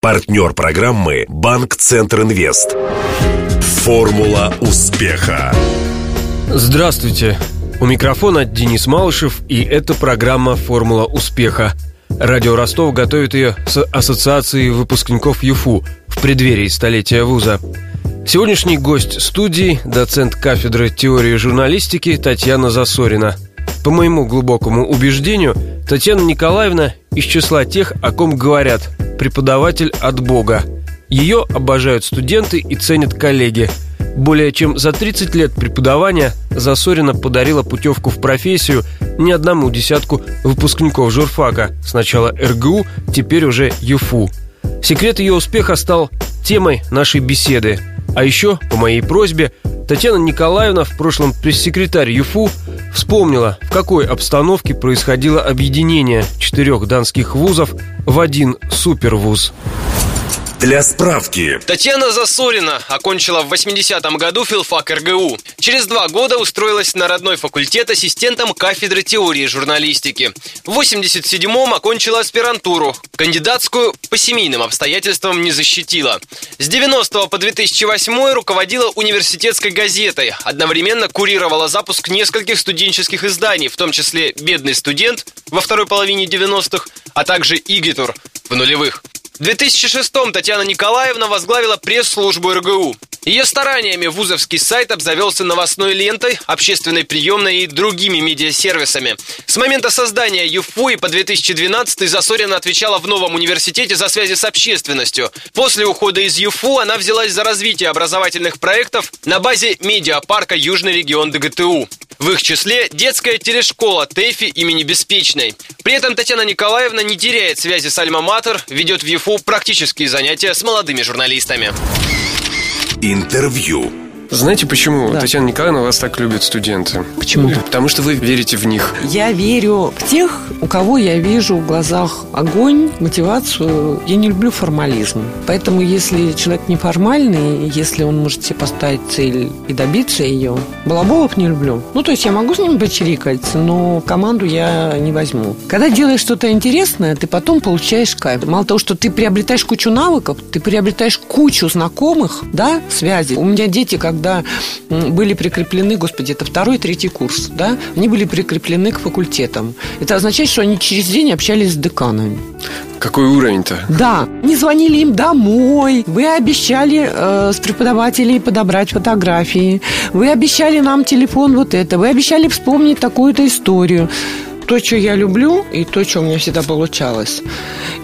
Партнер программы «Банк Центр Инвест». Формула успеха. Здравствуйте. У микрофона Денис Малышев, и это программа «Формула успеха». Радио Ростов готовит ее с Ассоциацией выпускников ЮФУ в преддверии столетия вуза. Сегодняшний гость студии – доцент кафедры теории журналистики Татьяна Засорина. По моему глубокому убеждению, Татьяна Николаевна из числа тех, о ком говорят «преподаватель от Бога». Ее обожают студенты и ценят коллеги. Более чем за 30 лет преподавания Засорина подарила путевку в профессию не одному десятку выпускников журфака, сначала РГУ, теперь уже ЮФУ. Секрет ее успеха стал темой нашей беседы – а еще, по моей просьбе, Татьяна Николаевна, в прошлом пресс-секретарь ЮФУ, вспомнила, в какой обстановке происходило объединение четырех данских вузов в один супервуз. Для справки. Татьяна Засорина окончила в 80-м году филфак РГУ. Через два года устроилась на родной факультет ассистентом кафедры теории журналистики. В 87-м окончила аспирантуру. Кандидатскую по семейным обстоятельствам не защитила. С 90 по 2008 руководила университетской газетой. Одновременно курировала запуск нескольких студенческих изданий, в том числе «Бедный студент» во второй половине 90-х, а также «Игитур» в нулевых. В 2006-м Татьяна Николаевна возглавила пресс-службу РГУ. Ее стараниями вузовский сайт обзавелся новостной лентой, общественной приемной и другими медиасервисами. С момента создания ЮФУ и по 2012 Засорина отвечала в новом университете за связи с общественностью. После ухода из ЮФУ она взялась за развитие образовательных проектов на базе медиапарка Южный регион ДГТУ. В их числе детская телешкола ТЭФИ имени Беспечной. При этом Татьяна Николаевна не теряет связи с Альма-Матер, ведет в ЮФУ практические занятия с молодыми журналистами. Интервью. Знаете, почему да. Татьяна Николаевна вас так любят студенты? Почему? Потому что вы верите в них. Я верю в тех, у кого я вижу в глазах огонь, мотивацию. Я не люблю формализм. Поэтому, если человек неформальный, если он может себе поставить цель и добиться ее, балаболов не люблю. Ну, то есть я могу с ним почирикать, но команду я не возьму. Когда делаешь что-то интересное, ты потом получаешь кайф. Мало того, что ты приобретаешь кучу навыков, ты приобретаешь кучу знакомых, да, связей. У меня дети, как когда были прикреплены, господи, это второй, третий курс, да, они были прикреплены к факультетам. Это означает, что они через день общались с деканами. Какой уровень-то? Да, не звонили им домой. Вы обещали э, с преподавателей подобрать фотографии. Вы обещали нам телефон вот это. Вы обещали вспомнить такую-то историю то, что я люблю, и то, что у меня всегда получалось,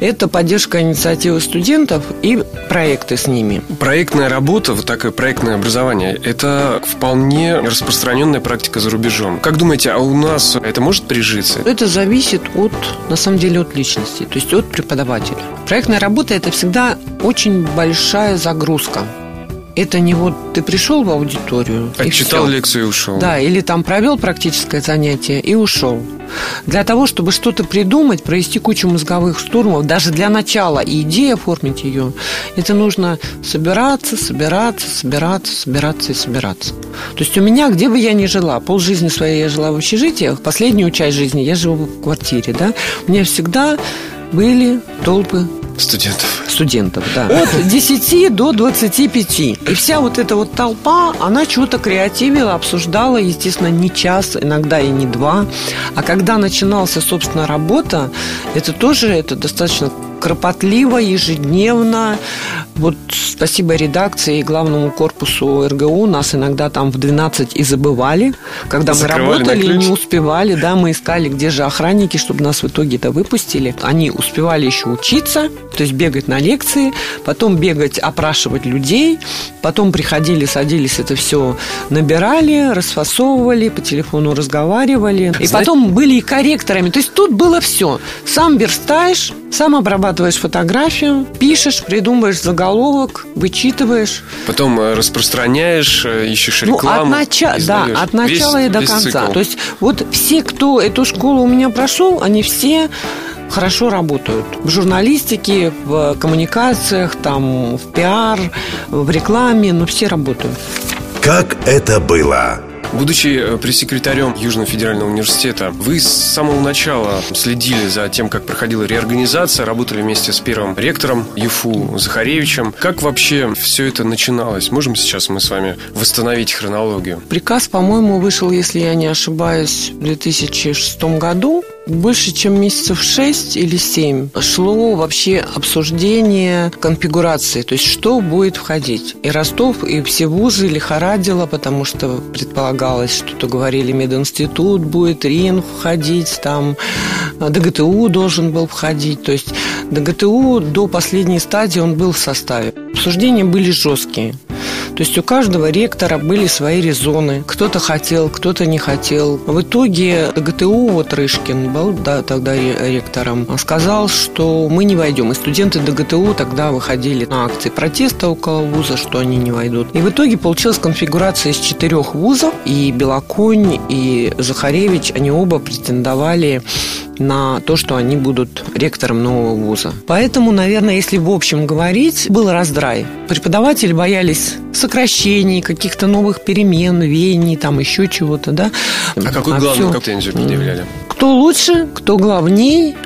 это поддержка инициативы студентов и проекты с ними. Проектная работа, вот такое проектное образование, это вполне распространенная практика за рубежом. Как думаете, а у нас это может прижиться? Это зависит от, на самом деле, от личности, то есть от преподавателя. Проектная работа – это всегда очень большая загрузка это не вот ты пришел в аудиторию. Отчитал лекцию и ушел. Да, или там провел практическое занятие и ушел. Для того, чтобы что-то придумать, провести кучу мозговых штурмов, даже для начала и идеи оформить ее, это нужно собираться, собираться, собираться, собираться и собираться. То есть у меня, где бы я ни жила, полжизни своей я жила в общежитиях, последнюю часть жизни я живу в квартире, да, у меня всегда были толпы Студентов. Студентов, да. От 10 до 25. И вся вот эта вот толпа, она что-то креативила, обсуждала, естественно, не час, иногда и не два. А когда начиналась, собственно, работа, это тоже это достаточно кропотливо, ежедневно. Вот спасибо редакции и главному корпусу РГУ нас иногда там в 12 и забывали. Когда Закрывали мы работали, не успевали, да, мы искали, где же охранники, чтобы нас в итоге-то выпустили. Они успевали еще учиться, то есть бегать на лекции, потом бегать, опрашивать людей, потом приходили, садились, это все набирали, расфасовывали, по телефону разговаривали. И потом были и корректорами. То есть тут было все. Сам верстаешь, сам обрабатываешь фотографию, пишешь, придумываешь заголовок, вычитываешь. Потом э, распространяешь, э, ищешь рекламу. Ну, от начала, да, от начала весь, и до конца. Цикл. То есть вот все, кто эту школу у меня прошел, они все хорошо работают. В журналистике, в коммуникациях, там, в пиар, в рекламе, но все работают. Как это было? Будучи э, пресс-секретарем Южного федерального университета, вы с самого начала следили за тем, как проходила реорганизация, работали вместе с первым ректором ЮФУ Захаревичем. Как вообще все это начиналось? Можем сейчас мы с вами восстановить хронологию? Приказ, по-моему, вышел, если я не ошибаюсь, в 2006 году больше чем месяцев шесть или семь шло вообще обсуждение конфигурации, то есть что будет входить. И Ростов, и все вузы лихорадило, потому что предполагалось, что-то говорили, мединститут будет, РИН входить, там ДГТУ должен был входить. То есть ДГТУ до последней стадии он был в составе. Обсуждения были жесткие. То есть у каждого ректора были свои резоны. Кто-то хотел, кто-то не хотел. В итоге ГТУ, вот Рышкин был да, тогда ректором, сказал, что мы не войдем. И студенты ДГТУ тогда выходили на акции протеста около вуза, что они не войдут. И в итоге получилась конфигурация из четырех вузов. И Белоконь, и Захаревич, они оба претендовали на то, что они будут ректором нового вуза. Поэтому, наверное, если в общем говорить, был раздрай. Преподаватели боялись сокращений, каких-то новых перемен, веяний, там еще чего-то, да. А какой а главный все... претензию предъявляли? Кто лучше, кто главней,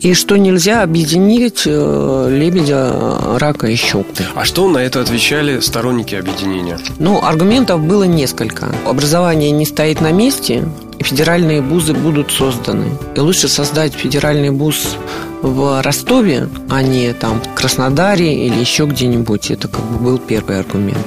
и что нельзя объединить э, лебедя, рака и щуку. А что на это отвечали сторонники объединения? Ну, аргументов было несколько. Образование не стоит на месте, федеральные вузы будут созданы. И лучше создать федеральный вуз в Ростове, а не там в Краснодаре или еще где-нибудь. Это как бы был первый аргумент.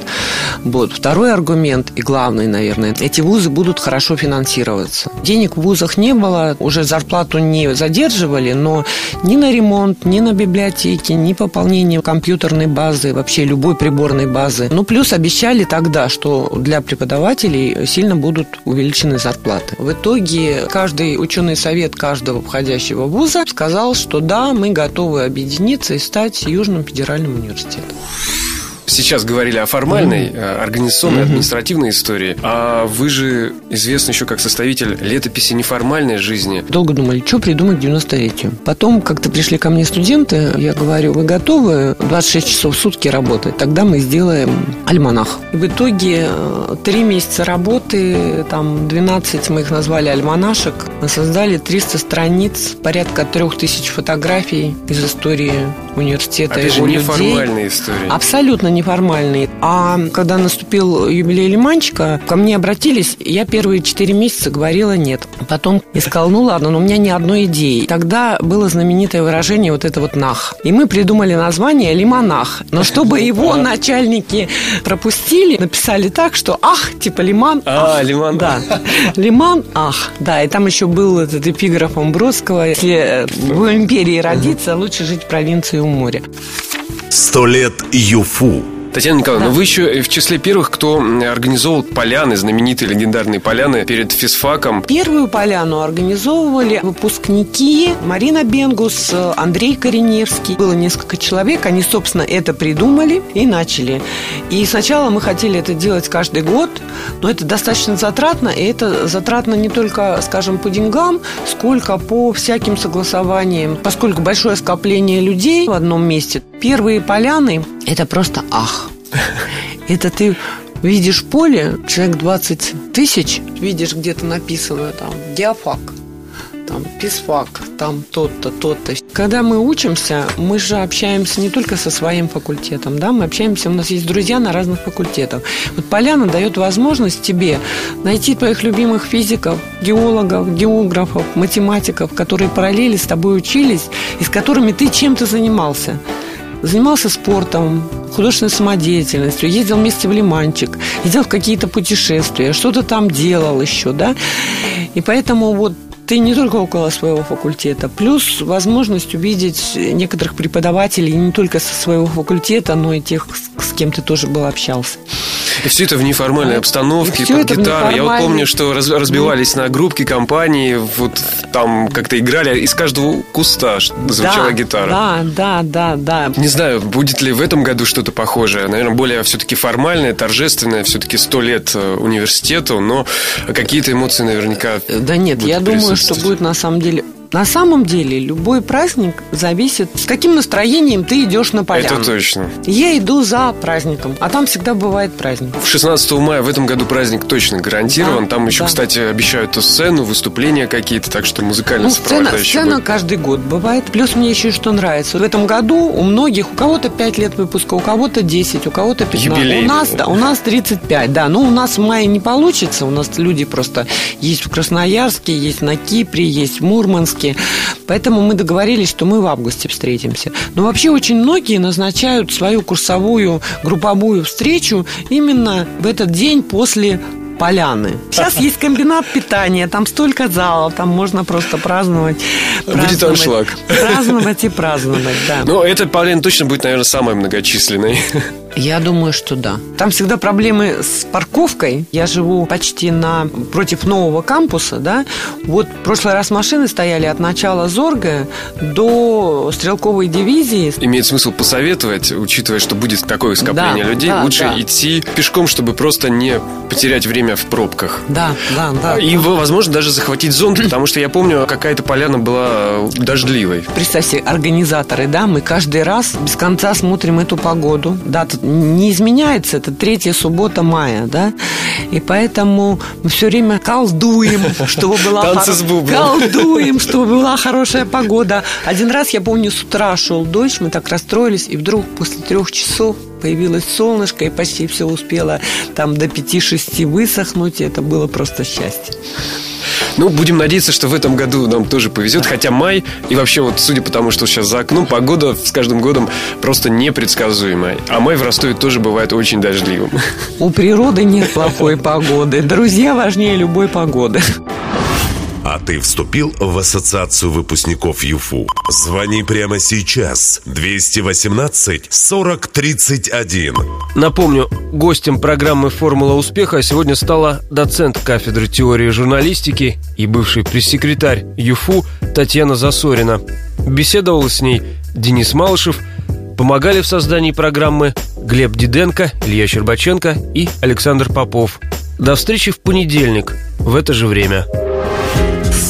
Вот. Второй аргумент, и главный, наверное, эти вузы будут хорошо финансироваться. Денег в вузах не было, уже зарплату не задерживали, но ни на ремонт, ни на библиотеки, ни пополнение компьютерной базы, вообще любой приборной базы. Ну, плюс обещали тогда, что для преподавателей сильно будут увеличены зарплаты. В итоге каждый ученый совет каждого входящего вуза сказал, что да, мы готовы объединиться и стать Южным федеральным университетом сейчас говорили о формальной, mm-hmm. организационной, mm-hmm. административной истории, а вы же известны еще как составитель летописи неформальной жизни. Долго думали, что придумать к 90-летию. Потом как-то пришли ко мне студенты, я говорю, вы готовы 26 часов в сутки работать? Тогда мы сделаем альманах. И в итоге э, три месяца работы, там 12 мы их назвали альманашек, мы создали 300 страниц, порядка 3000 фотографий из истории университета. Опять же, неформальные истории. Абсолютно неформальные неформальный. А когда наступил юбилей Лиманчика, ко мне обратились, я первые четыре месяца говорила нет. Потом я сказала, ну ладно, но у меня ни одной идеи. Тогда было знаменитое выражение вот это вот «нах». И мы придумали название «Лимонах». Но чтобы его начальники пропустили, написали так, что «ах», типа «лиман». А, «лиман». Да. «Лиман», «ах». Да, и там еще был этот эпиграф Амбросского «Если в империи родиться, лучше жить в провинции у моря». «Сто лет ЮФУ» Татьяна Николаевна, да. но вы еще в числе первых, кто организовал поляны, знаменитые легендарные поляны перед физфаком. Первую поляну организовывали выпускники Марина Бенгус, Андрей Кореневский. Было несколько человек, они, собственно, это придумали и начали. И сначала мы хотели это делать каждый год, но это достаточно затратно, и это затратно не только, скажем, по деньгам, сколько по всяким согласованиям. Поскольку большое скопление людей в одном месте, первые поляны – это просто ах. Это ты видишь поле, человек 20 тысяч, видишь где-то написано там диафак, там писфак, там тот-то, тот-то. Когда мы учимся, мы же общаемся не только со своим факультетом, да, мы общаемся, у нас есть друзья на разных факультетах. Вот Поляна дает возможность тебе найти твоих любимых физиков, геологов, географов, математиков, которые параллели с тобой учились и с которыми ты чем-то занимался занимался спортом, художественной самодеятельностью, ездил вместе в Лиманчик, ездил в какие-то путешествия, что-то там делал еще, да. И поэтому вот ты не только около своего факультета, плюс возможность увидеть некоторых преподавателей не только со своего факультета, но и тех, с кем ты тоже был общался. И все это в неформальной обстановке, под гитару. Я вот помню, что раз, разбивались на группки, компании, вот там как-то играли, из каждого куста звучала да, гитара. Да, да, да, да. Не знаю, будет ли в этом году что-то похожее. Наверное, более все-таки формальное, торжественное, все-таки сто лет э, университету, но какие-то эмоции наверняка Да нет, я думаю, что будет на самом деле На самом деле любой праздник зависит, с каким настроением ты идешь на поляну. Это точно. Я иду за праздником, а там всегда бывает праздник. В 16 мая в этом году праздник точно гарантирован. Да, там еще, да. кстати, обещают сцену, выступления какие-то, так что музыкально Ну, сцена, сцена каждый год бывает. Плюс мне еще что нравится. В этом году у многих, у кого-то 5 лет выпуска, у кого-то 10, у кого-то 15. Юбилейный. У нас, да, у нас 35, да. Ну, у нас в мае не получится. У нас люди просто есть в Красноярске, есть на Кипре, есть в Мурманске. Поэтому мы договорились, что мы в августе встретимся. Но вообще очень многие назначают свою курсовую групповую встречу именно в этот день после поляны. Сейчас есть комбинат питания, там столько залов, там можно просто праздновать. Будет праздновать, аншлаг. Праздновать и праздновать, да. Но эта поляна точно будет, наверное, самая многочисленной. Я думаю, что да. Там всегда проблемы с парковкой. Я живу почти на против нового кампуса, да. Вот в прошлый раз машины стояли от начала Зорга до стрелковой дивизии. Имеет смысл посоветовать, учитывая, что будет такое скопление Да, людей, да, лучше да. идти пешком, чтобы просто не потерять время в пробках. Да, да, да. И, возможно, даже захватить зонт, потому что я помню, какая-то поляна была дождливой. Представь себе, организаторы, да, мы каждый раз без конца смотрим эту погоду. Дата не изменяется, это третья суббота мая, да, и поэтому мы все время колдуем, чтобы была Танцы с бубном. колдуем, чтобы была хорошая погода. Один раз, я помню, с утра шел дождь, мы так расстроились, и вдруг после трех часов появилось солнышко, и почти все успело там до 5-6 высохнуть, и это было просто счастье. Ну, будем надеяться, что в этом году нам тоже повезет. Хотя май, и вообще вот судя по тому, что сейчас за окном, погода с каждым годом просто непредсказуемая. А май в Ростове тоже бывает очень дождливым. У природы нет плохой погоды. Друзья важнее любой погоды. А ты вступил в ассоциацию выпускников ЮФУ? Звони прямо сейчас. 218 40 31. Напомню, гостем программы «Формула успеха» сегодня стала доцент кафедры теории журналистики и бывший пресс-секретарь ЮФУ Татьяна Засорина. Беседовал с ней Денис Малышев, помогали в создании программы Глеб Диденко, Илья Щербаченко и Александр Попов. До встречи в понедельник в это же время.